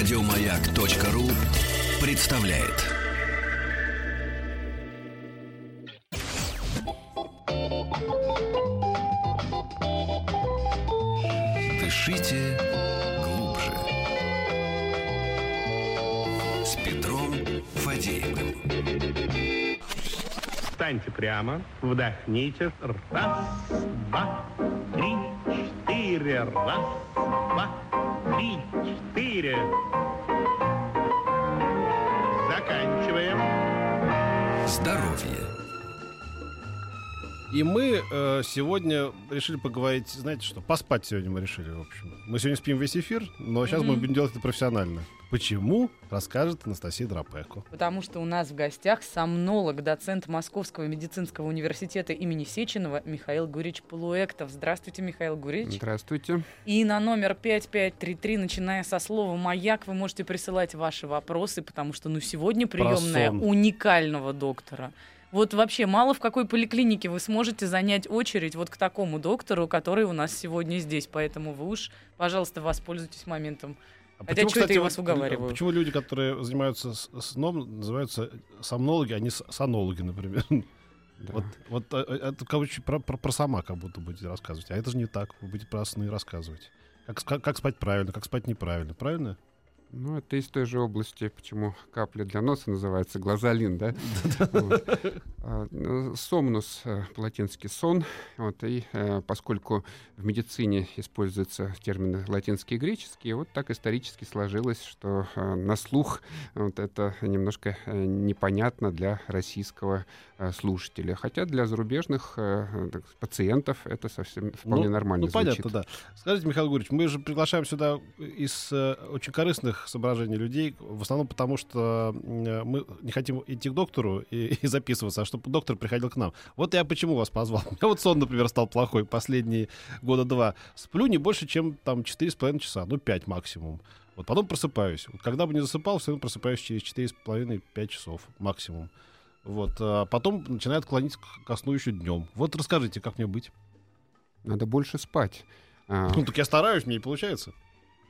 Радиомаяк.ру представляет. Дышите глубже. С Петром Фадеевым. Встаньте прямо, вдохните. Раз, два, три, четыре. Раз, два, три, четыре. Заканчиваем. Здоровье. И мы э, сегодня решили поговорить, знаете что, поспать сегодня мы решили, в общем. Мы сегодня спим весь эфир, но сейчас мы будем делать это профессионально. Почему, расскажет Анастасия Драпеко. Потому что у нас в гостях сомнолог, доцент Московского медицинского университета имени Сеченова Михаил Гурич Полуэктов. Здравствуйте, Михаил Гурич. Здравствуйте. И на номер 5533, начиная со слова «Маяк», вы можете присылать ваши вопросы, потому что ну, сегодня приемная уникального доктора. Вот вообще мало в какой поликлинике вы сможете занять очередь вот к такому доктору, который у нас сегодня здесь. Поэтому вы уж, пожалуйста, воспользуйтесь моментом. А Хотя чё это я вас уговариваю? Почему люди, которые занимаются сном, называются сомнологи, а не сонологи, например? Да. Вот, вот э, э, это короче, про, про, про сама как будто будете рассказывать. А это же не так. Вы будете про сны рассказывать. Как, ска- как спать правильно, как спать неправильно. Правильно? Ну, это из той же области, почему капля для носа называется глазолин, да? А, ну, Сомнус, по-латински сон. Вот, и э, поскольку в медицине используются термины латинские и греческие, вот так исторически сложилось, что э, на слух вот это немножко э, непонятно для российского слушателя. Хотя для зарубежных так, пациентов это совсем вполне Ну, нормально Ну, звучит. понятно, да. Скажите, Михаил Гурьевич, мы же приглашаем сюда из очень корыстных соображений людей, в основном потому, что э, мы не хотим идти к доктору и, и записываться, а чтобы доктор приходил к нам. Вот я почему вас позвал. У меня вот сон, например, стал плохой последние года два. Сплю не больше, чем там 4,5 часа, ну 5 максимум. Вот потом просыпаюсь. Вот когда бы не засыпал, все равно просыпаюсь через 4,5-5 часов максимум. Вот. А потом начинает клонить к- ко сну еще днем. Вот расскажите, как мне быть? Надо больше спать. А, Ну, так я стараюсь, мне и получается.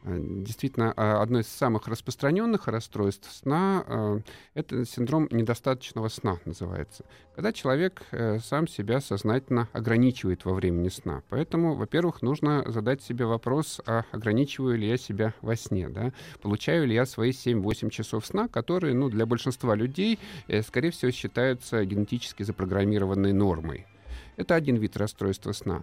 Э, Действительно, а, одно из самых распространенных расстройств сна э, это синдром недостаточного сна называется. Когда человек э, сам себя сознательно ограничивает во времени сна. Поэтому, во-первых, нужно задать себе вопрос, а ограничиваю ли я себя во сне, да? Получаю ли я свои 7-8 часов сна, которые, ну, для большинства людей, скорее всего, считаются генетически запрограммированной нормой. Это один вид расстройства сна.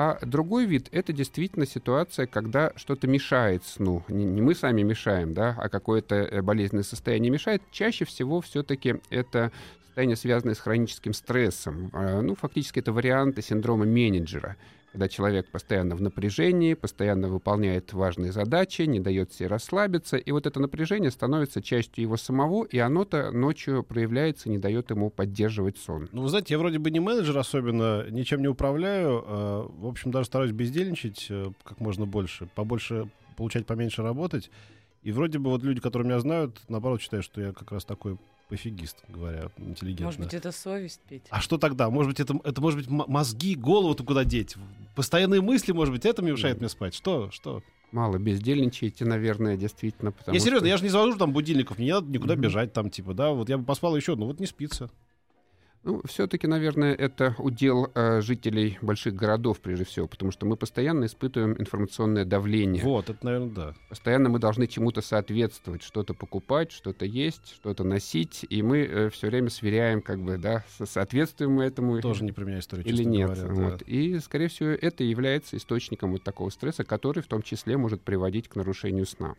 А другой вид — это действительно ситуация, когда что-то мешает сну. Не, не мы сами мешаем, да, а какое-то э, болезненное состояние мешает. Чаще всего все-таки это состояние, связанное с хроническим стрессом. А, Ну, фактически это варианты синдрома менеджера, когда человек постоянно в напряжении, постоянно выполняет важные задачи, не дает себе расслабиться, и вот это напряжение становится частью его самого, и оно-то ночью проявляется, не дает ему поддерживать сон. Ну, вы знаете, я вроде бы не менеджер особенно, ничем не управляю. э, В общем, даже стараюсь бездельничать э, как можно больше, побольше получать, поменьше работать. И вроде бы вот люди, которые меня знают, наоборот, считают, что я как раз такой пофигист, говоря интеллигентно. Может быть, это совесть, Петя? А что тогда? Может быть, это, это может быть мозги, голову-то куда деть? Постоянные мысли, может быть, это мешает мне спать? Что? Что? Мало бездельничаете, наверное, действительно, потому я серьезно, что... я же не завожу там будильников, мне не надо никуда Мгм. бежать там, типа, да, вот я бы поспал еще, но вот не спится. Ну, все-таки, наверное, это удел э, жителей больших городов, прежде всего, потому что мы постоянно испытываем информационное давление. Вот, это, наверное, да. Постоянно мы должны чему-то соответствовать, что-то покупать, что-то есть, что-то носить, и мы все время сверяем, как бы, да, со- соответствуем мы этому Тоже не про меня история, или нет. говоря, да. Вот. И, скорее всего, это является источником вот такого стресса, который в том числе может приводить к нарушению сна.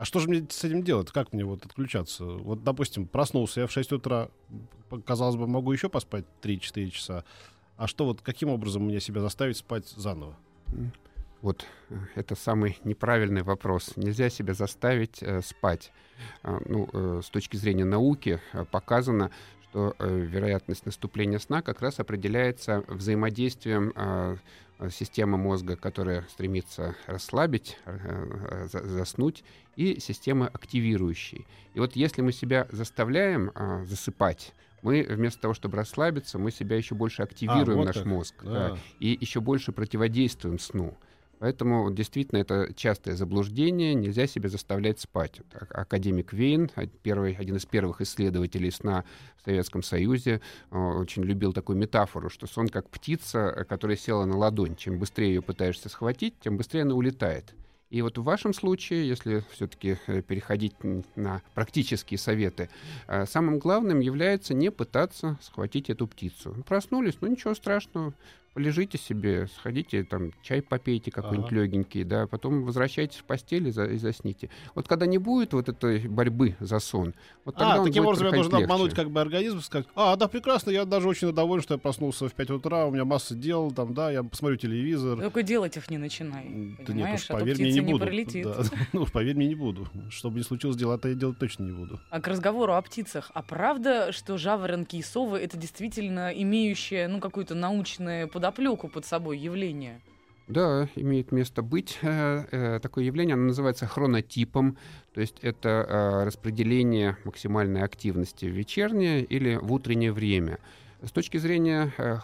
А что же мне с этим делать? Как мне вот отключаться? Вот, допустим, проснулся я в 6 утра, казалось бы, могу еще поспать 3-4 часа. А что вот, каким образом мне себя заставить спать заново? Вот э, это самый неправильный вопрос. Нельзя себя заставить э, спать. А, ну, э, с точки зрения науки э, показано, что э, вероятность наступления сна как раз определяется взаимодействием э, э, системы мозга, которая стремится расслабить, э, э, за- заснуть, и системы активирующей. И вот если мы себя заставляем засыпать, мы вместо того, чтобы расслабиться, мы себя еще больше активируем вот наш как. мозг. Да. да, и еще больше противодействуем сну. Поэтому действительно это частое заблуждение, нельзя себя заставлять спать. Академик Вейн, а- первый, один из первых исследователей сна в Советском Союзе, э, очень любил такую метафору, что сон как птица, э, которая села на ладонь. Чем быстрее ее пытаешься схватить, тем быстрее она улетает. И вот в вашем случае, если все-таки переходить н- на практические советы, э, самым главным является не пытаться схватить эту птицу. Проснулись, ну ничего страшного, полежите себе, сходите, там, чай попейте какой-нибудь Ага. легенький, да, потом возвращайтесь в постель и, за- и засните. Вот когда не будет вот этой борьбы за сон, вот тогда А, он таким будет образом я должен обмануть легче. как бы организм, сказать, а, да, прекрасно, я даже очень доволен, что я проснулся в 5 утра, у меня масса дел, там, да, я посмотрю телевизор. Только делать их не начинай. Да нет, понимаешь, уж а то поверь мне, птица не не буду. пролетит. Да, ну поверь мне, не буду. Что бы ни случилось, дела-то я делать точно не буду. А к разговору о птицах. А правда, что жаворонки и совы это действительно имеющее, ну, какую-то научную подоплеку под собой явление? Да, имеет место быть э, э, такое явление, оно называется хронотипом, то есть это э, распределение максимальной активности в вечернее или в утреннее время. С точки зрения э,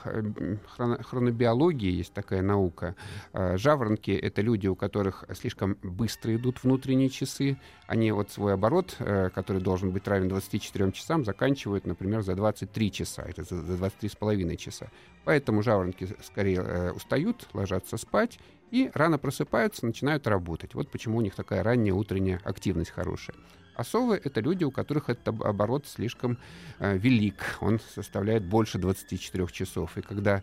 хронобиологии есть такая наука. Э, Жаворонки — это люди, у которых слишком быстро идут внутренние часы. Они вот свой оборот, э, который должен быть равен 24 часам, заканчивают, например, за 23 часа, это за за 23,5 часа. Поэтому жаворонки скорее устают, ложатся спать и рано просыпаются, начинают работать. Вот почему у них такая ранняя утренняя активность хорошая. А совы — это люди, у которых этот об- оборот слишком э, велик. Он составляет больше 24 часов. И когда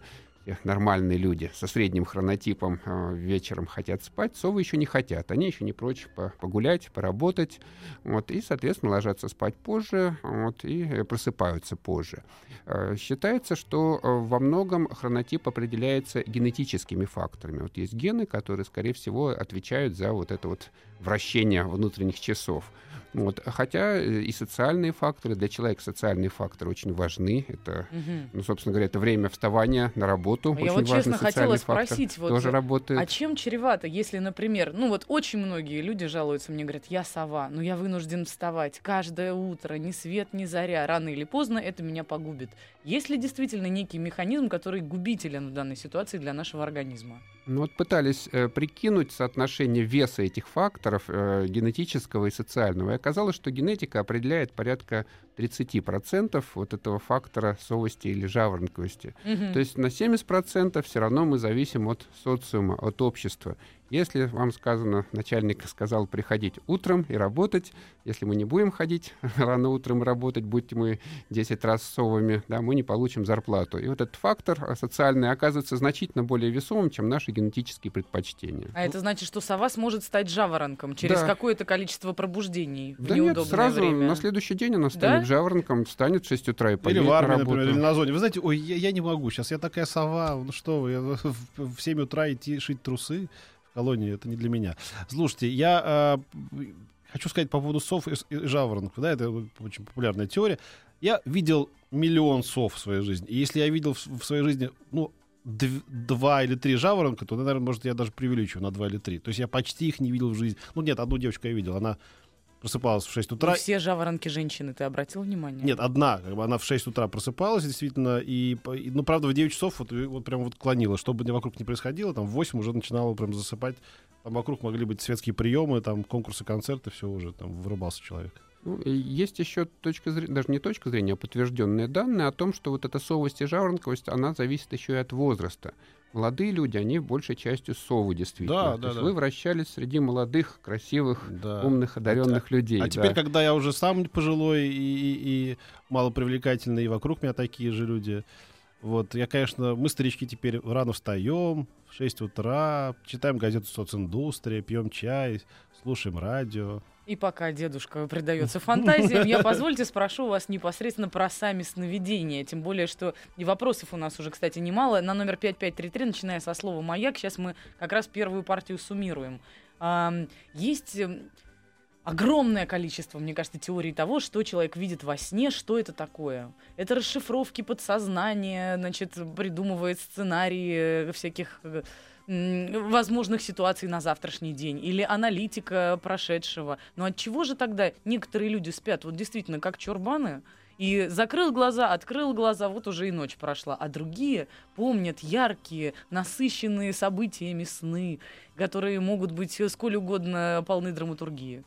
нормальные люди со средним хронотипом э, вечером хотят спать, совы еще не хотят. Они еще не прочь по- погулять, поработать. Вот, и, соответственно, ложатся спать позже вот, и э, просыпаются позже. Э, Считается, что во многом хронотип определяется генетическими факторами. Вот есть гены, которые, скорее всего, отвечают за вот это вот вращение внутренних часов. Вот. Хотя э, и социальные факторы, для человека социальные факторы очень важны. Это, Мгм. ну, собственно говоря, это время вставания на работу. А я очень вот честно хотела спросить, вот, Тоже э, работает. А чем чревато, если, например, ну вот очень многие люди жалуются, мне говорят, я сова, но я вынужден вставать каждое утро, ни свет, ни заря, рано или поздно это меня погубит. Есть ли действительно некий механизм, который губителен в данной ситуации для нашего организма? Ну, вот пытались э, прикинуть соотношение веса этих факторов э, генетического и социального. И оказалось, что генетика определяет порядка 30% вот этого фактора совости или жаворонковости. Мгм. То есть на 70% все равно мы зависим от социума, от общества. Если вам сказано, начальник сказал приходить утром и работать, если мы не будем ходить рано утром и работать, будь мы 10 раз совами, да, мы не получим зарплату. И вот этот фактор социальный оказывается значительно более весомым, чем наши генетические предпочтения. А это значит, что сова сможет стать жаворонком через Да. какое-то количество пробуждений в Да нет, неудобное сразу время? на следующий день она станет Да? жаворонком, встанет в 6 утра и Или поедет в на армии, работу. например, или на зоне. Вы знаете, ой, я, я не могу, сейчас я такая сова, ну что вы, я в, в 7 утра идти шить трусы колонии, это не для меня. Слушайте, я а, хочу сказать по поводу сов и, и жаворонков, да, это очень популярная теория. Я видел миллион сов в своей жизни, и если я видел в, в своей жизни, ну, дв- два или три жаворонка, то, наверное, может, я даже преувеличиваю на два или три. То есть я почти их не видел в жизни. Ну, нет, одну девочку я видел, она просыпалась в 6 Ну, утра, все жаворонки женщины, ты обратил внимание? нет, одна, как бы она в 6 утра просыпалась, действительно, и, и, ну, правда, в 9 часов вот, вот прям вот клонила, что бы ни вокруг не происходило, там в 8 уже начинала прям засыпать, там вокруг могли быть светские приемы, там конкурсы, концерты, все уже, там вырубался человек. Ну, есть еще точка зрения, даже не точка зрения, а подтвержденные данные о том, что вот эта совость и жаворонковость, она зависит еще и от возраста. Молодые люди, они большей частью совы действительно. Да, То да, есть да. вы вращались среди молодых, красивых, Да. умных, одаренных людей. А да. теперь, когда я уже сам пожилой и, и, и малопривлекательный, и вокруг меня такие же люди, вот, я, конечно, мы, старички, теперь рано встаем, в 6 утра, читаем газету «Социндустрия», пьем чай, слушаем радио. И пока дедушка предается фантазиям, я, позвольте, спрошу вас непосредственно про сами сновидения. Тем более, что и вопросов у нас уже, кстати, немало. На номер 5533, начиная со слова «маяк», сейчас мы как раз первую партию суммируем. Есть эм, огромное количество, мне кажется, теорий того, что человек видит во сне, что это такое. Это расшифровки подсознания, значит, придумывает сценарии э, всяких э, возможных ситуаций на завтрашний день или аналитика прошедшего. Но от чего же тогда некоторые люди спят? Вот действительно, как чурбаны? И закрыл глаза, открыл глаза, вот уже и ночь прошла. А другие помнят яркие, насыщенные событиями сны, которые могут быть сколь угодно полны драматургии.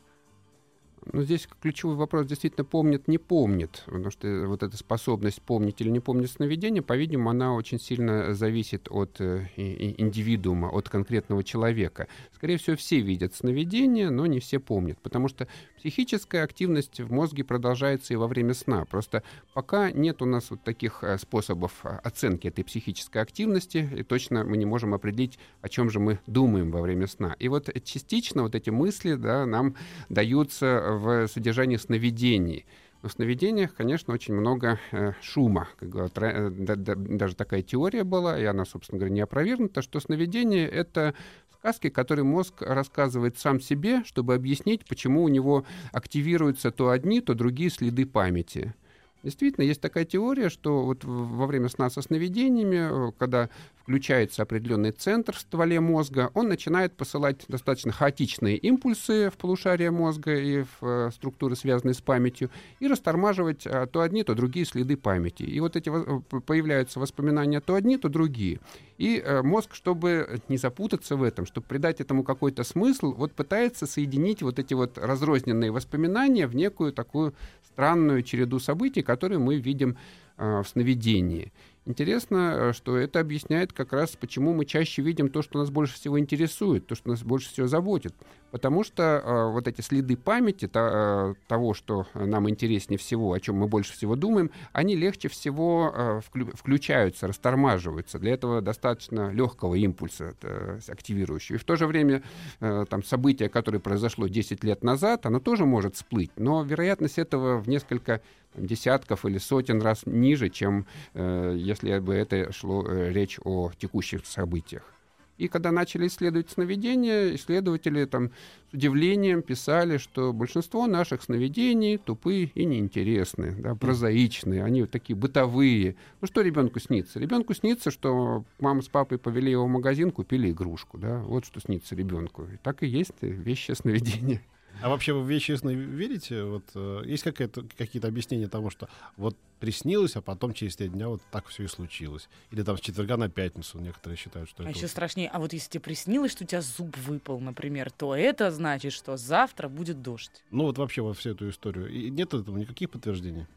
Ну, здесь ключевой вопрос действительно помнит, не помнит, потому что вот эта способность помнить или не помнить сновидение, по-видимому, она очень сильно зависит от э, индивидуума, от конкретного человека. Скорее всего, все видят сновидения, но не все помнят, потому что психическая активность в мозге продолжается и во время сна. Просто пока нет у нас вот таких э, способов э, оценки этой психической активности, и точно мы не можем определить, о чем же мы думаем во время сна. И вот частично вот эти мысли да, нам даются в содержании сновидений. Но в сновидениях, конечно, очень много э, шума. Как говорят, э, да, да, даже такая теория была, и она, собственно говоря, не опровергнута, что сновидение — это сказки, которые мозг рассказывает сам себе, чтобы объяснить, почему у него активируются то одни, то другие следы памяти. Действительно, есть такая теория, что вот во время сна со сновидениями, э, когда включается определенный центр в стволе мозга, он начинает посылать достаточно хаотичные импульсы в полушарие мозга и в э, структуры, связанные с памятью, и растормаживать э, то одни, то другие следы памяти. И вот эти появляются воспоминания то одни, то другие. И мозг, чтобы не запутаться в этом, чтобы придать этому какой-то смысл, вот пытается соединить вот эти вот разрозненные воспоминания в некую такую странную череду событий, которые мы видим э, в сновидении. Интересно, э, что это объясняет как раз, почему мы чаще видим то, что нас больше всего интересует, то, что нас больше всего заботит. Потому что э, вот эти следы памяти то, э, того, что нам интереснее всего, о чем мы больше всего думаем, они легче всего э, вклю, включаются, растормаживаются. Для этого достаточно легкого импульса э, активирующего. И в то же время э, там, событие, которое произошло 10 лет назад, оно тоже может всплыть, но вероятность этого в несколько десятков или сотен раз ниже, чем э, если бы это шло э, речь о текущих событиях. И когда начали исследовать сновидения, исследователи там с удивлением писали, что большинство наших сновидений тупые и неинтересные, да, прозаичные, они вот такие бытовые. Ну что ребенку снится? Ребенку снится, что мама с папой повели его в магазин, купили игрушку, да, вот что снится ребенку. И так и есть вещи сновидения. А вообще вы в вещи ясно верите? Вот, э, есть какие-то объяснения тому, что вот приснилось, а потом через три дня вот так все и случилось? Или там с четверга на пятницу некоторые считают, что а это... еще вот... страшнее, а вот если тебе приснилось, что у тебя зуб выпал, например, то это значит, что завтра будет дождь. Ну вот вообще во всю эту историю. И нет этого никаких подтверждений?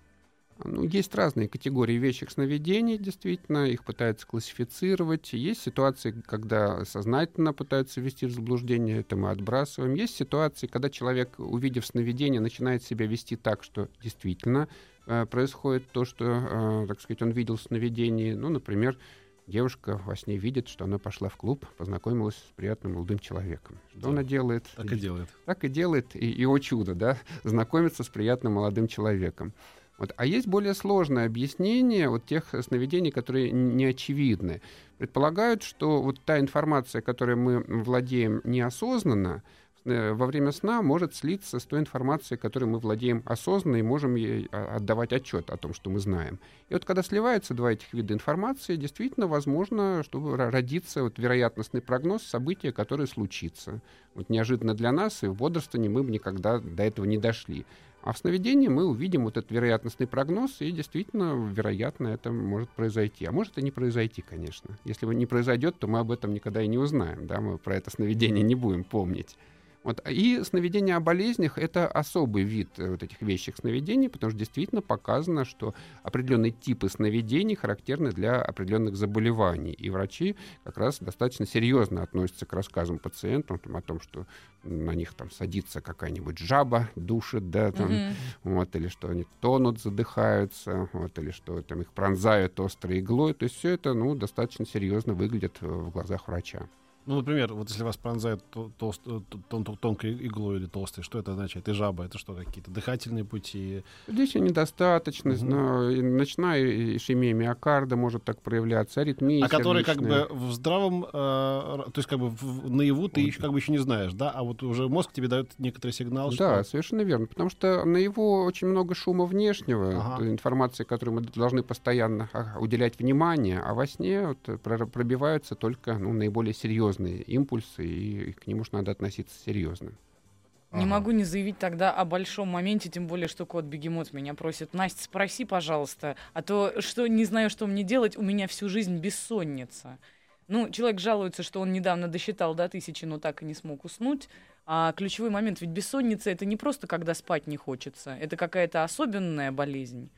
Ну, есть разные категории вещих сновидений, действительно, их пытаются классифицировать. Есть ситуации, когда сознательно пытаются ввести в заблуждение, это мы отбрасываем. Есть ситуации, когда человек, увидев сновидение, начинает себя вести так, что действительно э, происходит то, что, э, так сказать, он видел в сновидении. Ну, например, девушка во сне видит, что она пошла в клуб, познакомилась с приятным молодым человеком. Что да. она делает? Так и делает. Так и делает, и, и о чудо, да, знакомится с приятным молодым человеком. Вот. А есть более сложное объяснение вот тех сновидений, которые не очевидны. Предполагают, что вот та информация, которой мы владеем неосознанно, э, во время сна может слиться с той информацией, которой мы владеем осознанно и можем ей а, отдавать отчет о том, что мы знаем. И вот когда сливаются два этих вида информации, действительно возможно, чтобы родиться вот вероятностный прогноз события, которое случится. Вот неожиданно для нас и в бодрствовании мы бы никогда до этого не дошли. А в сновидении мы увидим вот этот вероятностный прогноз, и действительно, вероятно, это может произойти. А может и не произойти, конечно. Если не произойдет, то мы об этом никогда и не узнаем. Да? Мы про это сновидение не будем помнить. Вот. И сновидение о болезнях — это особый вид э, вот этих вещих сновидений, потому что действительно показано, что определенные типы сновидений характерны для определенных заболеваний. И врачи как раз достаточно серьезно относятся к рассказам пациентам там, о том, что на них там садится какая-нибудь жаба, душит, да, там, mm-hmm. вот, или что они тонут, задыхаются, вот, или что там их пронзают острой иглой. То есть все это, ну, достаточно серьезно выглядит э, в глазах врача. Ну, например, вот если вас пронзает толст, тон, тонкой иглой или толстой, что это означает? И жаба, это что, какие-то дыхательные пути? Здесь недостаточность, угу. но ночная ишемия миокарда может так проявляться, аритмия А которые как бы в здравом, э, то есть как бы в, наяву ты еще, как бы еще не знаешь, да? А вот уже мозг тебе дает некоторый сигнал, что... Да, совершенно верно, потому что наяву очень много шума внешнего, ага. информации, которой мы должны постоянно а, уделять внимание, а во сне вот пробиваются только ну, наиболее серьезные серьезные импульсы, и к ним уж надо относиться серьезно. Не Ага. могу не заявить тогда о большом моменте, тем более, что кот Бегемот меня просит. Настя, спроси, пожалуйста, а то что не знаю, что мне делать, у меня всю жизнь бессонница. Ну, человек жалуется, что он недавно досчитал до тысячи, но так и не смог уснуть. А ключевой момент, ведь бессонница это не просто когда спать не хочется, это какая-то особенная болезнь.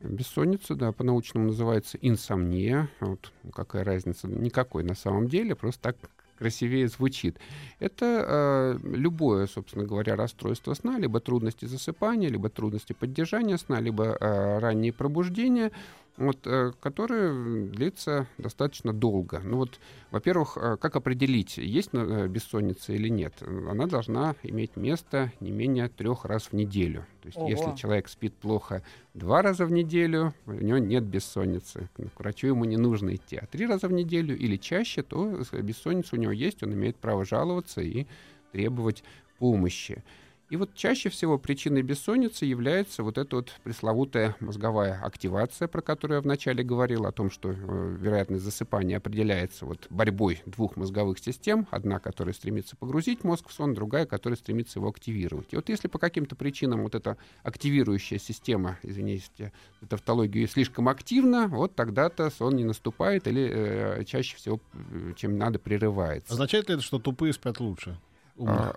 Бессонница, да, по-научному называется инсомния. Вот какая разница? Никакой на самом деле, просто так красивее звучит. Это э, любое, собственно говоря, расстройство сна, либо трудности засыпания, либо трудности поддержания сна, либо э, ранние пробуждения, вот, э, которые длится достаточно долго. Ну вот, во-первых, э, как определить, есть э, бессонница или нет? Она должна иметь место не менее трех раз в неделю. То есть, Ого. если человек спит плохо два раза в неделю, у него нет бессонницы. К врачу ему не нужно идти. А три раза в неделю или чаще, то бессонница у него есть, он имеет право жаловаться и требовать помощи. И вот чаще всего причиной бессонницы является вот эта вот пресловутая мозговая активация, про которую я вначале говорил, о том, что э, вероятность засыпания определяется вот борьбой двух мозговых систем. Одна, которая стремится погрузить мозг в сон, другая, которая стремится его активировать. И вот если по каким-то причинам вот эта активирующая система, извините тавтологию, слишком активна, вот тогда-то сон не наступает или э, чаще всего, э, чем надо, прерывается. Означает ли это, что тупые спят лучше? Умных? А,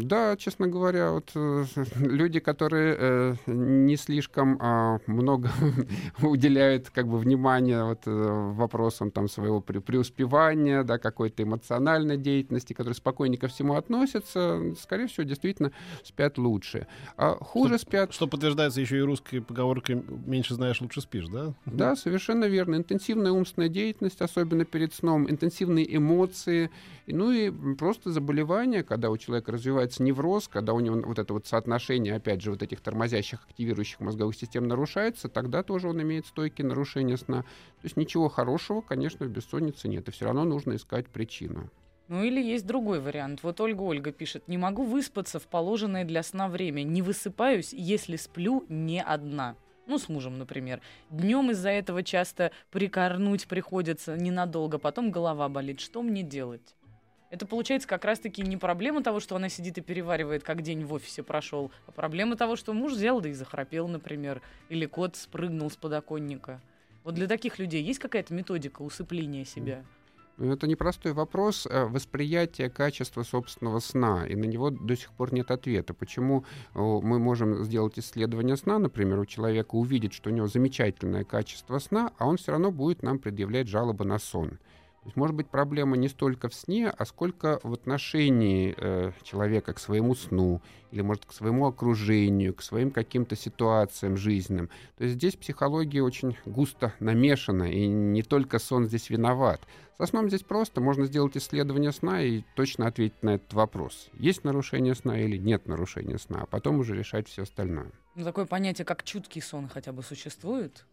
да, честно говоря, вот э, люди, которые э, не слишком а, много уделяют как бы внимания вот э, вопросам там своего пре- преуспевания, да, какой-то эмоциональной деятельности, которые спокойнее ко всему относятся, скорее всего, действительно спят лучше. А хуже спят Что подтверждается еще и русской поговоркой «меньше знаешь, лучше спишь», да? Да, совершенно верно. Интенсивная умственная деятельность, особенно перед сном, интенсивные эмоции, ну и просто заболевания, когда у человека развивается невроз, когда у него вот это вот соотношение, опять же, вот этих тормозящих, активирующих мозговых систем нарушается, тогда тоже он имеет стойкие нарушения сна. То есть ничего хорошего, конечно, в бессоннице нет, и все равно нужно искать причину. Ну или есть другой вариант. Вот Ольга Ольга пишет, не могу выспаться в положенное для сна время, не высыпаюсь, если сплю не одна. Ну, с мужем, например. Днем из-за этого часто прикорнуть приходится ненадолго, потом голова болит. Что мне делать? Это получается как раз-таки не проблема того, что она сидит и переваривает, как день в офисе прошел, а проблема того, что муж взял да и захрапел, например, или кот спрыгнул с подоконника. Вот для таких людей есть какая-то методика усыпления себя? Ну, Это непростой вопрос э, восприятия качества собственного сна, и на него до сих пор нет ответа. Почему э, мы можем сделать исследование сна, например, у человека увидеть, что у него замечательное качество сна, а он все равно будет нам предъявлять жалобы на сон. Есть, может быть, проблема не столько в сне, а сколько в отношении э, человека к своему сну, или, может, к своему окружению, к своим каким-то ситуациям жизненным. То есть здесь психология очень густо намешана, и не только сон здесь виноват. Со сном здесь просто можно сделать исследование сна и точно ответить на этот вопрос. Есть нарушение сна или нет нарушения сна, а потом уже решать все остальное. Ну, такое понятие, как чуткий сон хотя бы существует?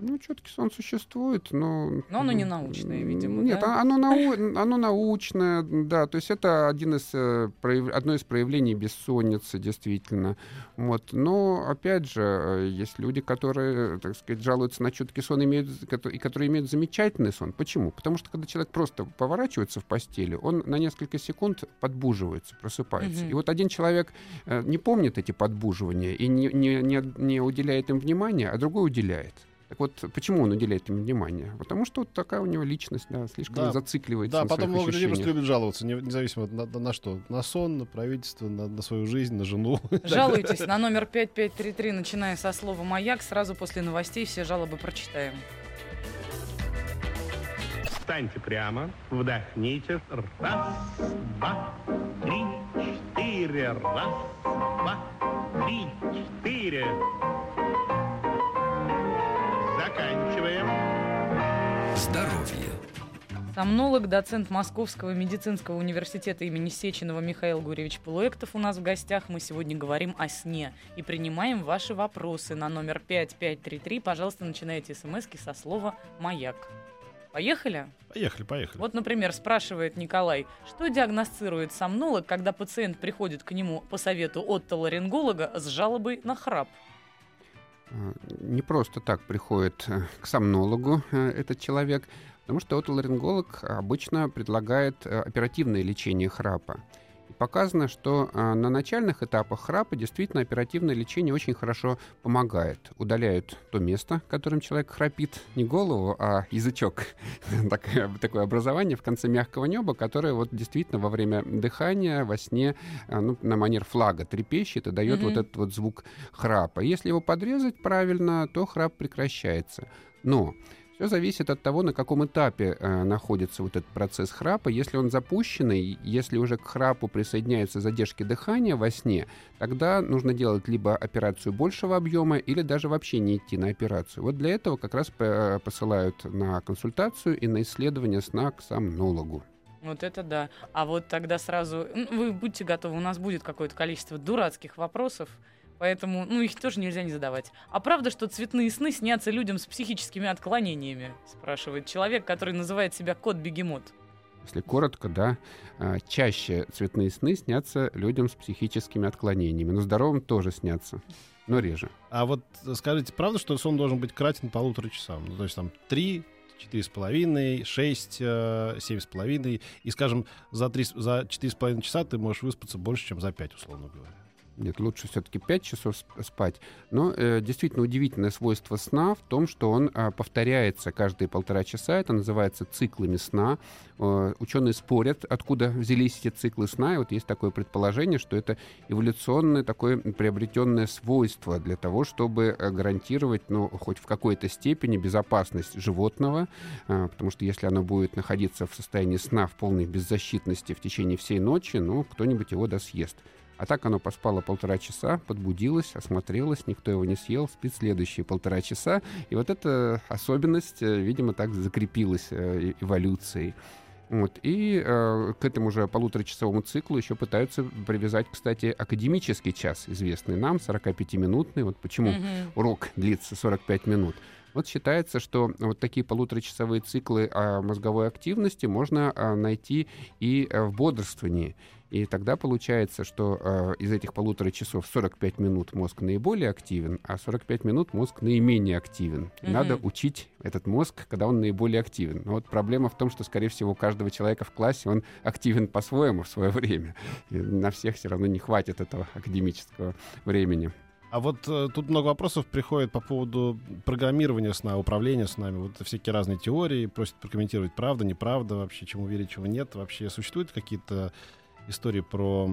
Ну, четкий сон существует, но... Но оно не научное, видимо, Нет, да? оно, нау- оно научное, да, то есть это один из, э, прояв- одно из проявлений бессонницы, действительно. Вот. Но, опять же, э, есть люди, которые, так сказать, жалуются на чуткий сон имеют, и которые имеют замечательный сон. Почему? Потому что, когда человек просто поворачивается в постели, он на несколько секунд подбуживается, просыпается. Мгм. И вот один человек э, не помнит эти подбуживания и не, не, не, не уделяет им внимания, а другой уделяет. Так вот, почему он уделяет им внимание? Потому что вот такая у него личность, да, слишком Да. зацикливается Да, на потом много людей просто любят жаловаться, не- независимо на, на- на что. На сон, на правительство, на, на свою жизнь, на жену. Жалуйтесь на номер 5533, начиная со слова «Маяк». Сразу после новостей все жалобы прочитаем. Встаньте прямо, вдохните. Раз, два, три, четыре. Раз, два, Сомнолог, доцент Московского медицинского университета имени Сеченова Михаил Гурьевич Полуэктов у нас в гостях. Мы сегодня говорим о сне и принимаем ваши вопросы на номер 5533. Пожалуйста, начинайте смски со слова «Маяк». Поехали? Поехали, поехали. Вот, например, спрашивает Николай, что диагностирует сомнолог, когда пациент приходит к нему по совету отоларинголога с жалобой на храп? А, Не просто так приходит э, к сомнологу э, этот человек, потому что отоларинголог обычно предлагает э, оперативное лечение храпа. И показано, что а, на начальных этапах храпа действительно оперативное лечение очень хорошо помогает. Удаляют то место, которым человек храпит, не голову, а язычок. такое, такое образование в конце мягкого неба, которое вот действительно во время дыхания во сне а, ну, на манер флага трепещет и дает mm-hmm. вот этот вот звук храпа. Если его подрезать правильно, то храп прекращается. Но все зависит от того, на каком этапе э, находится вот этот процесс храпа. Если он запущенный, если уже к храпу присоединяются задержки дыхания во сне, тогда нужно делать либо операцию большего объема, или даже вообще не идти на операцию. Вот для этого как раз э, посылают на консультацию и на исследование сна к сомнологу. Вот это да. А вот тогда сразу... Вы будьте готовы, у нас будет какое-то количество дурацких вопросов. Поэтому, ну, их тоже нельзя не задавать. А правда, что цветные сны снятся людям с психическими отклонениями? Спрашивает человек, который называет себя кот-бегемот. Если коротко, да, а, чаще цветные сны снятся людям с психическими отклонениями. Но здоровым тоже снятся, но реже. А вот скажите, правда, что сон должен быть кратен полутора часам? Ну, то есть там три четыре с половиной, шесть, э, семь с половиной. И, скажем, за, три, за четыре с половиной часа ты можешь выспаться больше, чем за пять, условно говоря. Нет, лучше все-таки 5 часов спать. Но э, действительно удивительное свойство сна в том, что он э, повторяется каждые полтора часа. Это называется циклами сна. Э, ученые спорят, откуда взялись эти циклы сна. И вот есть такое предположение, что это эволюционное такое приобретенное свойство для того, чтобы гарантировать, ну, хоть в какой-то степени безопасность животного. Э, потому что если оно будет находиться в состоянии сна в полной беззащитности в течение всей ночи, ну, кто-нибудь его досъест. А так оно поспало полтора часа, подбудилось, осмотрелось, никто его не съел, спит следующие полтора часа. И вот эта особенность, э, видимо, так закрепилась э, эволюцией. Вот. И э, к этому же полуторачасовому циклу еще пытаются привязать, кстати, академический час, известный нам, 45-минутный. Вот почему mm-hmm. урок длится 45 минут. Вот считается, что вот такие полуторачасовые циклы мозговой активности можно а, найти и а, в бодрствовании. И тогда получается, что э, из этих полутора часов 45 минут мозг наиболее активен, а 45 минут мозг наименее активен. Mm-hmm. Надо учить этот мозг, когда он наиболее активен. Но вот проблема в том, что, скорее всего, у каждого человека в классе он активен по-своему в свое время. И на всех все равно не хватит этого академического времени. А вот э, тут много вопросов приходит по поводу программирования сна, управления с нами. Вот всякие разные теории, просят прокомментировать, правда, неправда вообще, чему верить, чего нет. Вообще существуют какие-то истории про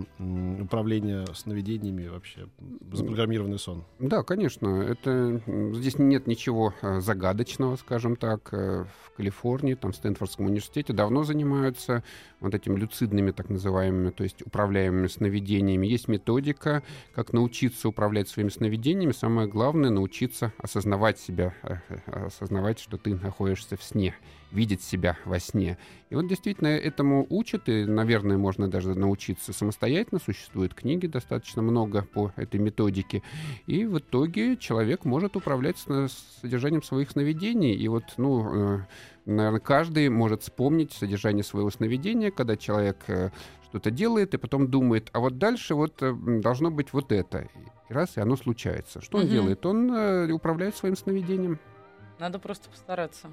управление сновидениями вообще, запрограммированный сон. Да, конечно. Это, здесь нет ничего э, загадочного, скажем так. Э, в Калифорнии, там, в Стэнфордском университете давно занимаются вот этими люцидными, так называемыми, то есть управляемыми сновидениями. Есть методика, как научиться управлять своими сновидениями. Самое главное — научиться осознавать себя, э, осознавать, что ты находишься в сне видеть себя во сне. И вот действительно этому учат, и, наверное, можно даже научиться самостоятельно. Существует книги достаточно много по этой методике. И в итоге человек может управлять содержанием своих сновидений. И вот, ну, э, наверное, каждый может вспомнить содержание своего сновидения, когда человек э, что-то делает и потом думает, а вот дальше вот э, должно быть вот это. И раз, и оно случается. Что он делает? Он управляет своим сновидением. Надо просто постараться.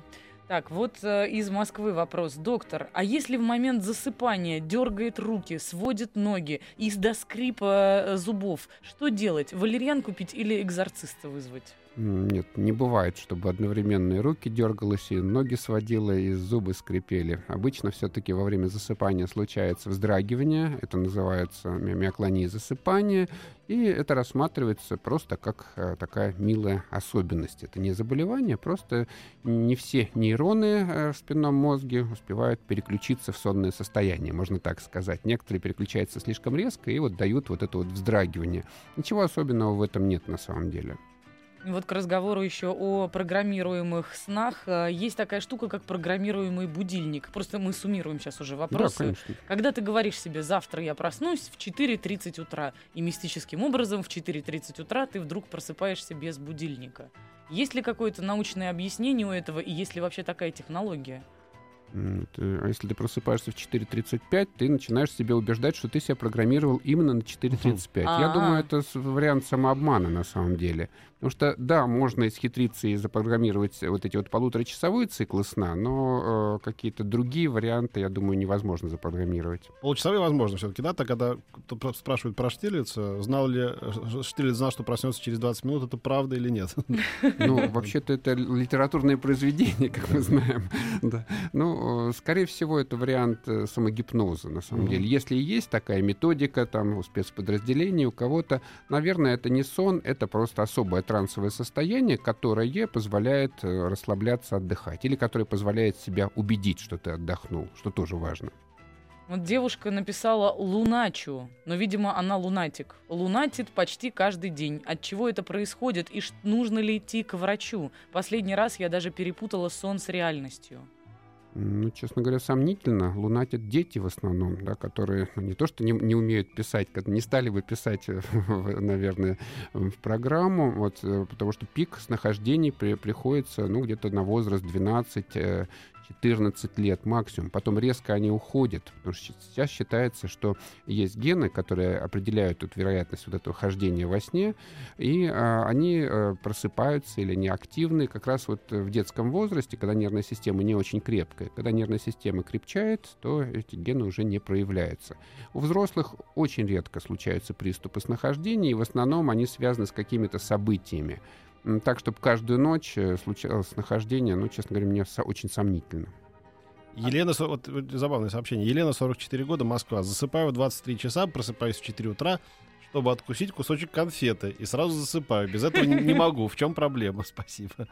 Так, вот э, из Москвы вопрос. Доктор, а если в момент засыпания дергает руки, сводит ноги из до скрипа э, зубов, что делать? Валерьян купить или экзорциста вызвать? Нет, не бывает, чтобы одновременно и руки дергалось, и ноги сводило, и зубы скрипели. Обычно все-таки во время засыпания случается вздрагивание, это называется миоклония засыпания, и это рассматривается просто как э, такая милая особенность. Это не заболевание, просто не все нейроны э, в спинном мозге успевают переключиться в сонное состояние, можно так сказать. Некоторые переключаются слишком резко и вот дают вот это вот вздрагивание. Ничего особенного в этом нет на самом деле. Вот к разговору еще о программируемых снах. Э, есть такая штука, как программируемый будильник. Просто мы суммируем сейчас уже вопросы. Да, конечно. Когда ты говоришь себе, завтра я проснусь в 4.30 утра, и мистическим образом в 4.30 утра ты вдруг просыпаешься без будильника. Есть ли какое-то научное объяснение у этого, и есть ли вообще такая технология? А если ты просыпаешься в 4.35, ты начинаешь себя убеждать, что ты себя программировал именно на 4.35. Я думаю, это вариант самообмана на самом деле. Потому что, да, можно исхитриться и запрограммировать вот эти вот полуторачасовые циклы сна, но э, какие-то другие варианты, я думаю, невозможно запрограммировать. Получасовые возможно все-таки, да? Так, когда спрашивают про Штирлица, знал ли э, Штирлиц знал, что проснется через 20 минут, это правда или нет? Ну, вообще-то это литературное произведение, как мы знаем. Да. Ну, э, скорее всего, это вариант э, самогипноза, на самом деле. Если есть такая методика там у спецподразделений, у кого-то, наверное, это не сон, это просто особое трансовое состояние, которое позволяет э, расслабляться, отдыхать, или которое позволяет себя убедить, что ты отдохнул, что тоже важно. Вот девушка написала «луначу», но, видимо, она лунатик. Лунатит почти каждый день. От чего это происходит и нужно ли идти к врачу? Последний раз я даже перепутала сон с реальностью. Ну, честно говоря, сомнительно. Лунатят дети в основном, да, которые ну, не то что не, не умеют писать, не стали бы писать, наверное, в программу, вот, э, потому что пик снахождений при- приходится ну, где-то на возраст 12 э, 14 лет максимум. Потом резко они уходят. Потому что сейчас считается, что есть гены, которые определяют тут вероятность вот этого хождения во сне, и а, они э, просыпаются или неактивны как раз вот в детском возрасте, когда нервная система не очень крепкая. Когда нервная система крепчает, то эти гены уже не проявляются. У взрослых очень редко случаются приступы сновождения, и в основном они связаны с какими-то событиями. Так, чтобы каждую ночь э, случалось нахождение, ну, честно говоря, мне очень сомнительно. Елена, вот, забавное сообщение. Елена, 44 года, Москва. Засыпаю в 23 часа, просыпаюсь в 4 утра, чтобы откусить кусочек конфеты. И сразу засыпаю. Без этого не могу. В чем проблема? Спасибо.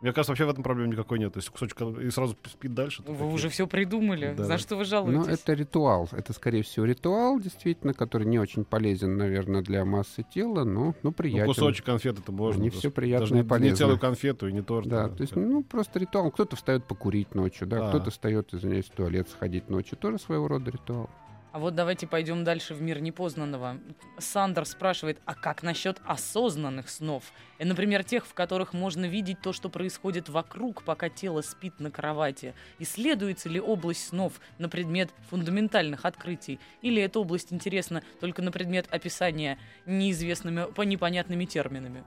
Мне кажется, вообще в этом проблемы никакой нет. То есть кусочек и сразу спит дальше. Вы такие- уже все придумали. Да. За что вы Но жалуетесь? Ну, это ритуал. Это, скорее всего, ритуал, действительно, который не очень полезен, наверное, для массы тела, но, но Ну, приятен. кусочек конфеты это можно. Не все приятно Даже и не- не полезно. целую конфету и не торт. Да, а, то есть, ну, просто ритуал. Кто-то встает покурить ночью, да, А. кто-то встает, извиняюсь, в туалет сходить ночью. Тоже своего рода ритуал. А вот давайте пойдем дальше в мир непознанного. Сандер спрашивает, а как насчет осознанных снов? И, например, тех, в которых можно видеть то, что происходит вокруг, пока тело спит на кровати. Исследуется ли область снов на предмет фундаментальных открытий? Или эта область интересна только на предмет описания неизвестными, по непонятными терминами?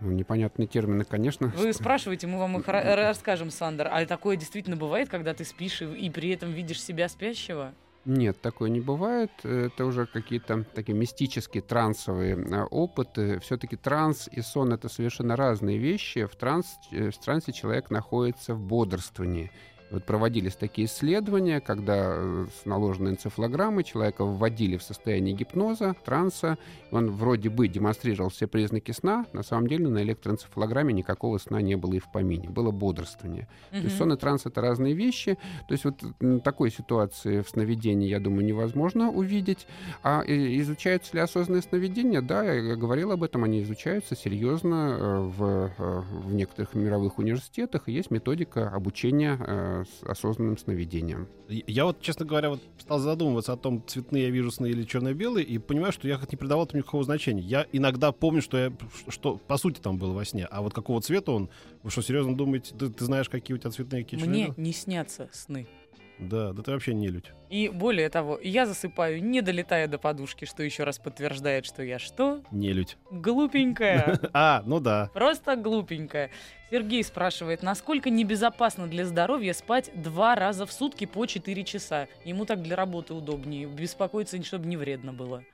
Ну, непонятные термины, конечно. Вы спрашиваете, мы вам их ра- расскажем, Сандер. А такое действительно бывает, когда ты спишь и, и при этом видишь себя спящего? Нет, такое не бывает. Это уже какие-то такие мистические трансовые а, опыты. Все-таки транс и сон это совершенно разные вещи. В, транс, э, в трансе человек находится в бодрствовании. Вот проводились такие исследования, когда э, с наложенной энцефалограммой человека вводили в состояние гипноза, транса. Он вроде бы демонстрировал все признаки сна. На самом деле на электроэнцефалограмме никакого сна не было и в помине. Было бодрствование. То есть сон и транс это разные вещи. То есть вот такой ситуации в сновидении, я думаю, невозможно увидеть. А э, изучаются ли осознанные сновидения? Да, я говорил об этом, они изучаются серьезно э, в, в некоторых мировых университетах. Есть методика обучения с осознанным сновидением. Я вот, честно говоря, вот стал задумываться о том, цветные я вижу сны или черно-белые, и понимаю, что я как не придавал этому никакого значения. Я иногда помню, что я, что по сути там было во сне, а вот какого цвета он, вы что, серьезно думаете, ты, ты знаешь, какие у тебя цветные, какие Мне черно-белые? не снятся сны. Да, да ты вообще не людь. И более того, я засыпаю, не долетая до подушки, что еще раз подтверждает, что я что? Не людь. Глупенькая. А, ну да. Просто глупенькая. Сергей спрашивает, насколько небезопасно для здоровья спать два раза в сутки по 4 часа? Ему так для работы удобнее. Беспокоиться, чтобы не вредно было.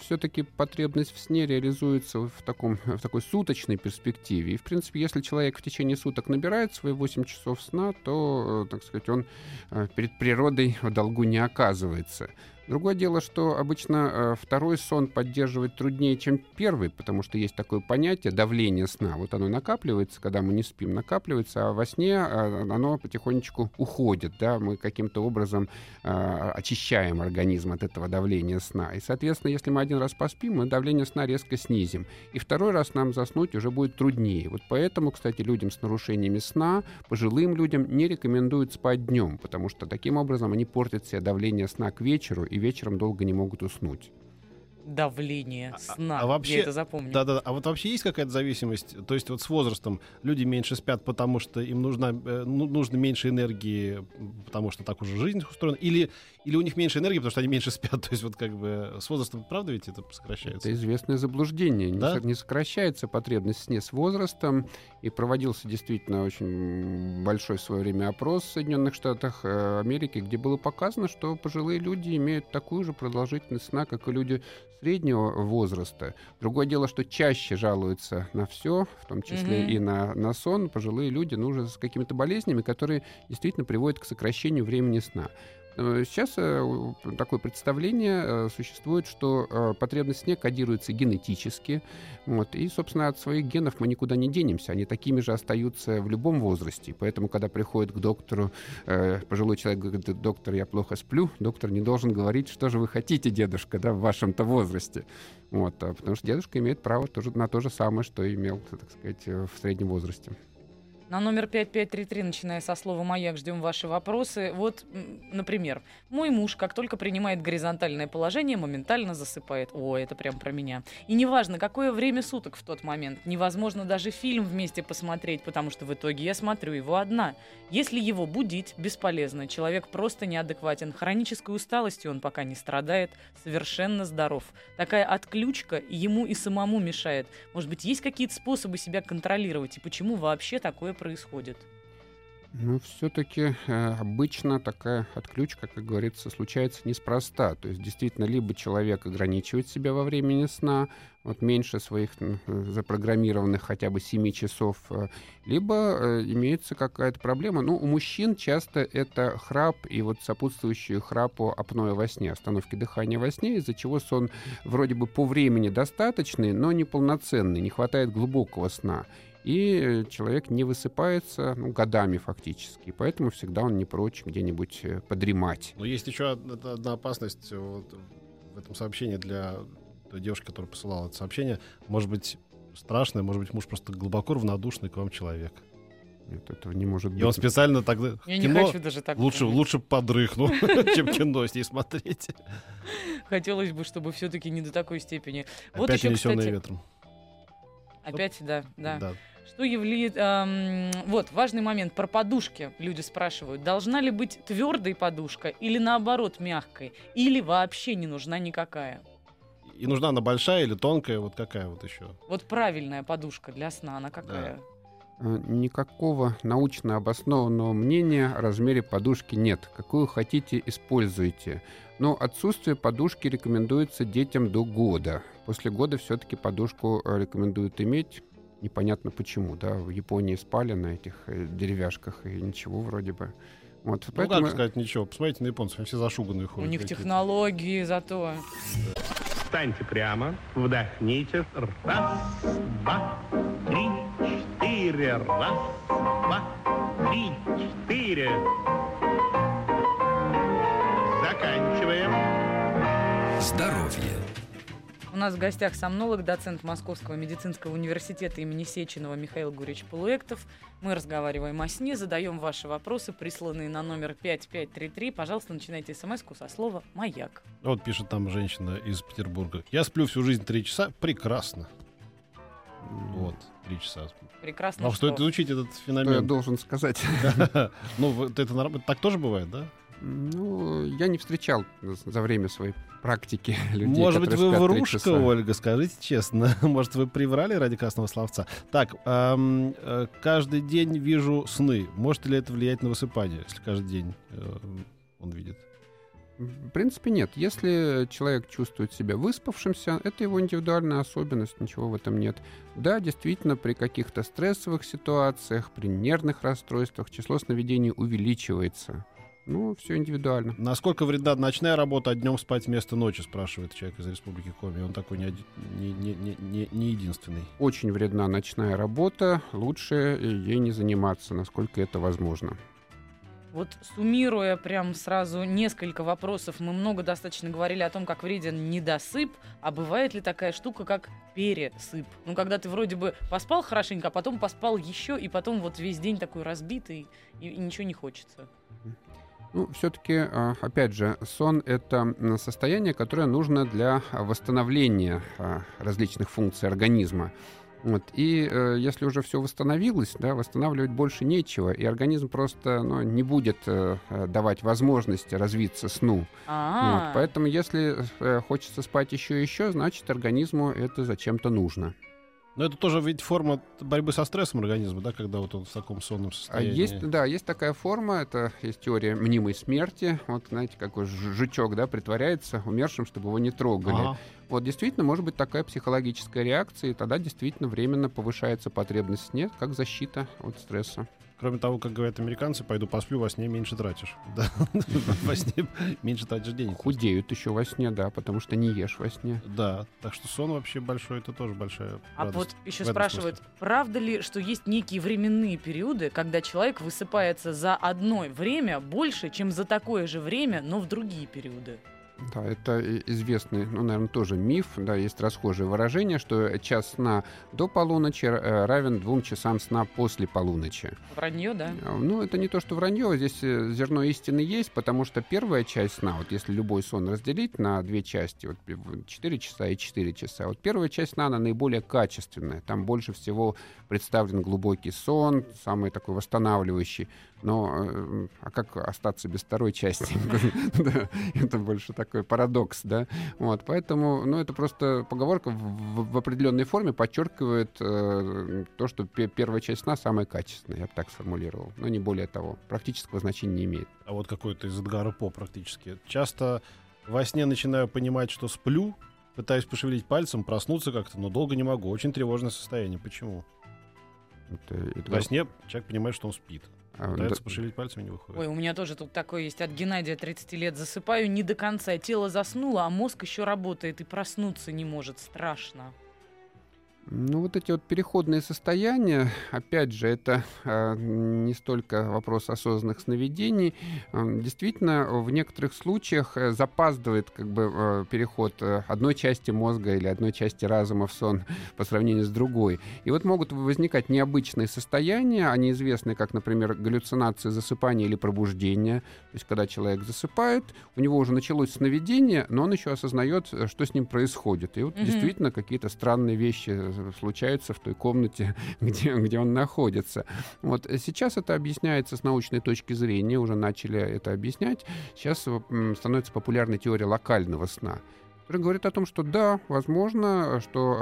Все-таки потребность в сне реализуется в, таком, в такой суточной перспективе. И, в принципе, если человек в течение суток набирает свои 8 часов сна, то, э, так сказать, он э, перед природой в долгу не оказывается. Другое дело, что обычно э, второй сон поддерживать труднее, чем первый, потому что есть такое понятие давление сна. Вот оно накапливается, когда мы не спим, накапливается, а во сне э, оно потихонечку уходит. Да? Мы каким-то образом э, очищаем организм от этого давления сна. И, соответственно, если мы один раз поспим, мы давление сна резко снизим. И второй раз нам заснуть уже будет труднее. Вот поэтому, кстати, людям с нарушениями сна, пожилым людям не рекомендуют спать днем, потому что таким образом они портят себе давление сна к вечеру вечером долго не могут уснуть. Давление А- сна. а вообще- Я это запомню. Да-да, а вот вообще есть какая-то зависимость? То есть вот с возрастом люди меньше спят, потому что им нужна, э, ну, нужно меньше энергии, потому что так уже жизнь устроена, или, или у них меньше энергии, потому что они меньше спят? То есть вот как бы с возрастом, правда ведь это сокращается? Это известное заблуждение. Не Да? Не сокращается потребность в сне с возрастом. И проводился действительно очень большой в свое время опрос в Соединенных Штатах э, Америки, где было показано, что пожилые люди имеют такую же продолжительность сна, как и люди среднего возраста. Другое дело, что чаще жалуются на все, в том числе Мгм. и на, на сон, пожилые люди, ну, уже с какими-то болезнями, которые действительно приводят к сокращению времени сна. Э, Сейчас э, такое представление э, существует, что потребность в сне кодируется генетически. Вот, и, собственно, от своих генов мы никуда не денемся. Они такими же остаются в любом возрасте. Поэтому, когда приходит к доктору пожилой человек, говорит, доктор, я плохо сплю, доктор не должен говорить, что же вы хотите, дедушка, да, в вашем-то возрасте. Вот, а потому что дедушка имеет право тоже на то же самое, что имел, так сказать, в среднем возрасте. На номер 5533, начиная со слова «Маяк», ждем ваши вопросы. Вот, например, мой муж, как только принимает горизонтальное положение, моментально засыпает. О, это прям про меня. И неважно, какое время суток в тот момент. Невозможно даже фильм вместе посмотреть, потому что в итоге я смотрю его одна. Если его будить, бесполезно. Человек просто неадекватен. Хронической усталостью он пока не страдает. Совершенно здоров. Такая отключка ему и самому мешает. Может быть, есть какие-то способы себя контролировать? И почему вообще такое происходит? Ну, все-таки обычно такая отключка, как говорится, случается неспроста. То есть, действительно, либо человек ограничивает себя во времени сна, вот меньше своих э, запрограммированных хотя бы 7 часов, э, либо э, имеется какая-то проблема. Ну, у мужчин часто это храп и вот сопутствующую храпу апноэ во сне, остановки дыхания во сне, из-за чего сон вроде бы по времени достаточный, но неполноценный, не хватает глубокого сна и человек не высыпается ну, годами фактически. Поэтому всегда он не прочь где-нибудь э, подремать. Но есть еще одна, одна опасность вот, в этом сообщении для той девушки, которая посылала это сообщение. Может быть, страшное, может быть, муж просто глубоко равнодушный к вам человек. Нет, этого не может быть. И он специально тогда Я кино не хочу даже так лучше, думать. лучше подрыхну, чем кино с ней смотреть. Хотелось бы, чтобы все-таки не до такой степени. Вот Опять еще, унесенные кстати, ветром. опять, да, да. Да. Что является... эм, вот, важный момент. Про подушки люди спрашивают. Должна ли быть твердой подушка или наоборот мягкой? Или вообще не нужна никакая? И нужна она большая или тонкая, вот какая вот еще? Вот правильная подушка для сна, она какая? Э, Никакого научно обоснованного мнения о размере подушки нет. Какую хотите, используйте. Но отсутствие подушки рекомендуется детям до года. После года все-таки подушку э, рекомендуют иметь. Непонятно почему, да, в Японии спали на этих э, деревяшках и ничего вроде бы. Вот, Ну, поэтому как сказать, ничего. Посмотрите на японцев, они все зашуганные У ходят. них какие-то. технологии зато. Встаньте прямо, вдохните. Раз, два, три, четыре. Раз, два, три, четыре. Заканчиваем. Здоровье. У нас в гостях сомнолог, доцент Московского медицинского университета имени Сеченова Михаил Гурич Полуэктов. Мы разговариваем о сне, задаем ваши вопросы, присланные на номер 5533. Пожалуйста, начинайте смс со слова «Маяк». Вот пишет там женщина из Петербурга. Я сплю всю жизнь три часа. Прекрасно. Вот, три часа. Прекрасно, Вам что... стоит изучить этот что я феномен. должен сказать? Ну, вот это так тоже бывает, да? Ну, я не встречал за время своей практики людей, Может быть, вы врушка, часа. Ольга, скажите честно. Может, вы приврали ради красного словца? Так, ам, э, каждый день вижу сны. Может ли это влиять на высыпание, если каждый день э, он видит? В принципе, нет. Если человек чувствует себя выспавшимся, это его индивидуальная особенность, ничего в этом нет. Да, действительно, при каких-то стрессовых ситуациях, при нервных расстройствах число сновидений увеличивается. Ну, все индивидуально. Насколько вредна ночная работа, а днем спать вместо ночи, спрашивает человек из Республики Коми. Он такой не, не, не, не- не единственный. Очень вредна ночная работа, лучше ей не заниматься, насколько это возможно. Вот суммируя прям сразу несколько вопросов, мы много достаточно говорили о том, как вреден недосып, а бывает ли такая штука, как пересып? Ну, когда ты вроде бы поспал хорошенько, а потом поспал еще, и потом вот весь день такой разбитый, и, и ничего не хочется. Ну, все-таки, опять же, сон — это состояние, которое нужно для восстановления а, различных функций организма. Вот. И э, если уже все восстановилось, да, восстанавливать больше нечего, и организм просто ну, не будет э, давать возможности развиться сну. Вот. Поэтому если э, хочется спать еще и еще, значит организму это зачем-то нужно. Но это тоже ведь форма борьбы со стрессом организма, да, когда вот он в таком сонном а состоянии. Есть, да, есть такая форма, это есть теория мнимой смерти. Вот, знаете, какой жучок, да, притворяется умершим, чтобы его не трогали. Ага. Вот действительно может быть такая психологическая реакция, и тогда действительно временно повышается потребность сне, как защита от стресса. Кроме того, как говорят американцы, пойду посплю, во сне меньше тратишь. Да. Во сне меньше тратишь денег. Худеют еще во сне, да, потому что не ешь во сне. Да, так что сон вообще большой, это тоже большая А вот еще спрашивают, правда ли, что есть некие временные периоды, когда человек высыпается за одно время больше, чем за такое же время, но в другие периоды? Да, это известный, ну, наверное, тоже миф, да, есть расхожее выражение, что час сна до полуночи э, равен двум часам сна после полуночи. Вранье, да? А, ну, это не то, что вранье, здесь э, зерно истины есть, потому что первая часть сна, вот если любой сон разделить на две части, вот 4 часа и 4 часа, вот первая часть сна, она наиболее качественная, там больше всего представлен глубокий сон, самый такой восстанавливающий, но э, а как остаться без второй части? Это больше такой парадокс, да? Вот, поэтому, ну, это просто поговорка в определенной форме подчеркивает э, то, что первая часть сна самая качественная, я бы так сформулировал, но не более того. Практического значения не имеет. А вот какой-то из Эдгара По практически. Часто во сне начинаю понимать, что сплю, пытаюсь пошевелить пальцем, проснуться как-то, но долго не могу. Очень тревожное состояние. Почему? Это, это... Во сне человек понимает, что он спит. А, Пытается да... пошевелить пальцами, не выходит. Ой, у меня тоже тут такое есть от Геннадия 30 лет. Засыпаю не до конца. Тело заснуло, а мозг еще работает и проснуться не может. Страшно. Ну, вот эти вот переходные состояния, опять же, это э, не столько вопрос осознанных сновидений. Э, действительно, в некоторых случаях э, запаздывает как бы э, переход э, одной части мозга или одной части разума в сон по сравнению с другой. И вот могут возникать необычные состояния, они известны как, например, галлюцинации засыпания или пробуждения. То есть, когда человек засыпает, у него уже началось сновидение, но он еще осознает, э, что с ним происходит. И вот mm-hmm. действительно какие-то странные вещи случаются в той комнате, где, где он находится. Вот сейчас это объясняется с научной точки зрения, уже начали это объяснять. Сейчас становится популярной теория локального сна который говорит о том, что да, возможно, что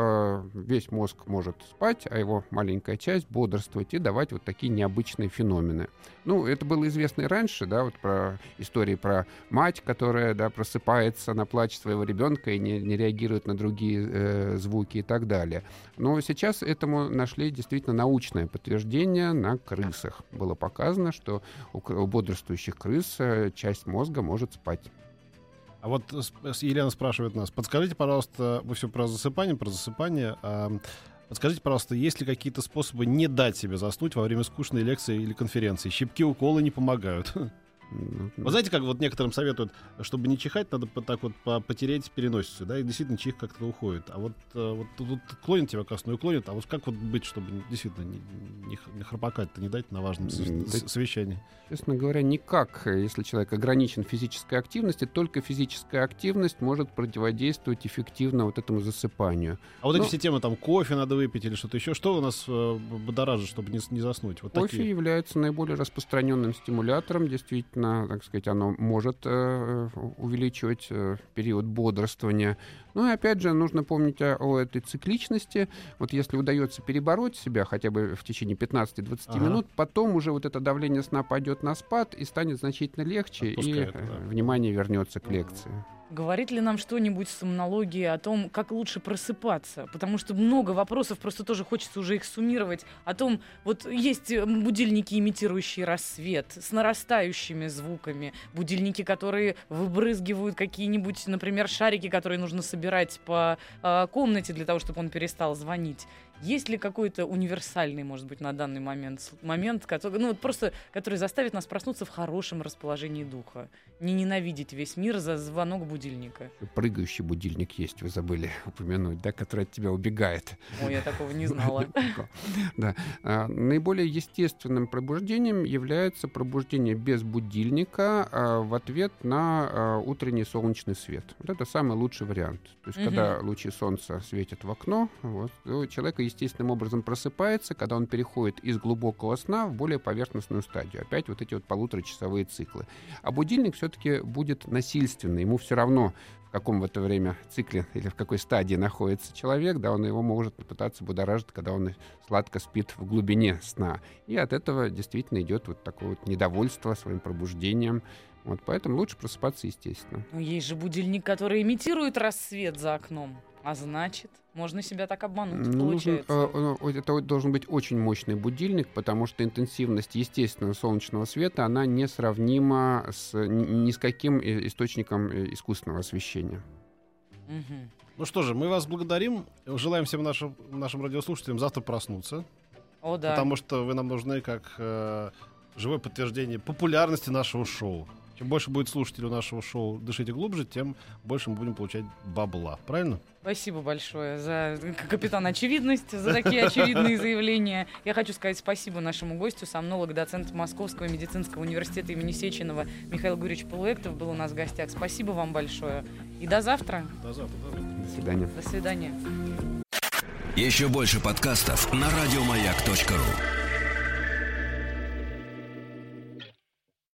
э, весь мозг может спать, а его маленькая часть бодрствовать и давать вот такие необычные феномены. Ну, это было известно и раньше, да, вот про истории про мать, которая, да, просыпается на плач своего ребенка и не, не реагирует на другие э, звуки и так далее. Но сейчас этому нашли действительно научное подтверждение на крысах. Было показано, что у, у бодрствующих крыс э, часть мозга может спать. А вот Елена спрашивает нас, подскажите, пожалуйста, вы все про засыпание, про засыпание. А, подскажите, пожалуйста, есть ли какие-то способы не дать себе заснуть во время скучной лекции или конференции? Щипки, уколы не помогают. Вы знаете, как вот некоторым советуют, чтобы не чихать, надо так вот потереть переносицу, да, и действительно чих как-то уходит. А вот, э, вот тут клонит тебя ко сну и клонит, а вот как вот быть, чтобы действительно не, не, не храпакать-то не дать на важном да, совещании? Честно говоря, никак. Если человек ограничен физической активностью, только физическая активность может противодействовать эффективно вот этому засыпанию. А вот Но... эти все темы, там, кофе надо выпить или что-то еще, что у нас э, бодоражит, чтобы не, не заснуть? Вот кофе такие. является наиболее распространенным стимулятором, действительно действительно, так сказать, оно может э, увеличивать э, период бодрствования. Ну и опять же, нужно помнить о, о этой цикличности. Вот если удается перебороть себя хотя бы в течение 15-20 ага. минут, потом уже вот это давление сна пойдет на спад и станет значительно легче, Отпускает, и да. внимание вернется к лекции. Говорит ли нам что-нибудь сомнологии о том, как лучше просыпаться? Потому что много вопросов, просто тоже хочется уже их суммировать. О том, вот есть э, будильники, имитирующие рассвет, с нарастающими звуками. Будильники, которые выбрызгивают какие-нибудь, например, шарики, которые нужно собирать по э, комнате для того, чтобы он перестал звонить. Есть ли какой-то универсальный, может быть, на данный момент момент, который, ну вот просто, который заставит нас проснуться в хорошем расположении духа, не ненавидеть весь мир за звонок будильника? Прыгающий будильник есть, вы забыли упомянуть, да, который от тебя убегает. Ой, я такого не знала. Да. А, Наиболее естественным пробуждением является пробуждение без будильника а, в ответ на а, утренний солнечный свет. Вот это самый лучший вариант. То есть, когда лучи солнца светят в окно, вот, у человека естественным образом просыпается, когда он переходит из глубокого сна в более поверхностную стадию. Опять вот эти вот полуторачасовые циклы. А будильник все-таки будет насильственный. Ему все равно, в каком в это время цикле или в какой стадии находится человек, да, он его может попытаться будоражить, когда он сладко спит в глубине сна. И от этого действительно идет вот такое вот недовольство своим пробуждением. Вот поэтому лучше просыпаться естественно. Но есть же будильник, который имитирует рассвет за окном. А значит, можно себя так обмануть, Ну, получается. э, э, это должен быть очень мощный будильник, потому что интенсивность естественного солнечного света, она несравнима с ни с каким источником э, искусственного освещения. Мгм. Ну что же, мы вас благодарим. Желаем всем нашим, нашим радиослушателям завтра проснуться. О, да. Потому что вы нам нужны как э, живое подтверждение популярности нашего шоу. Чем больше будет слушателей у нашего шоу «Дышите глубже», тем больше мы будем получать бабла. Правильно? Спасибо большое за капитан очевидность, за такие очевидные заявления. Я хочу сказать спасибо нашему гостю, сомнолог, доцент Московского медицинского университета имени Сеченова Михаил Гурьевич Полуэктов был у нас в гостях. Спасибо вам большое. И до завтра. До завтра. До завтра. До свидания. До свидания. Еще больше подкастов на радиомаяк.ру.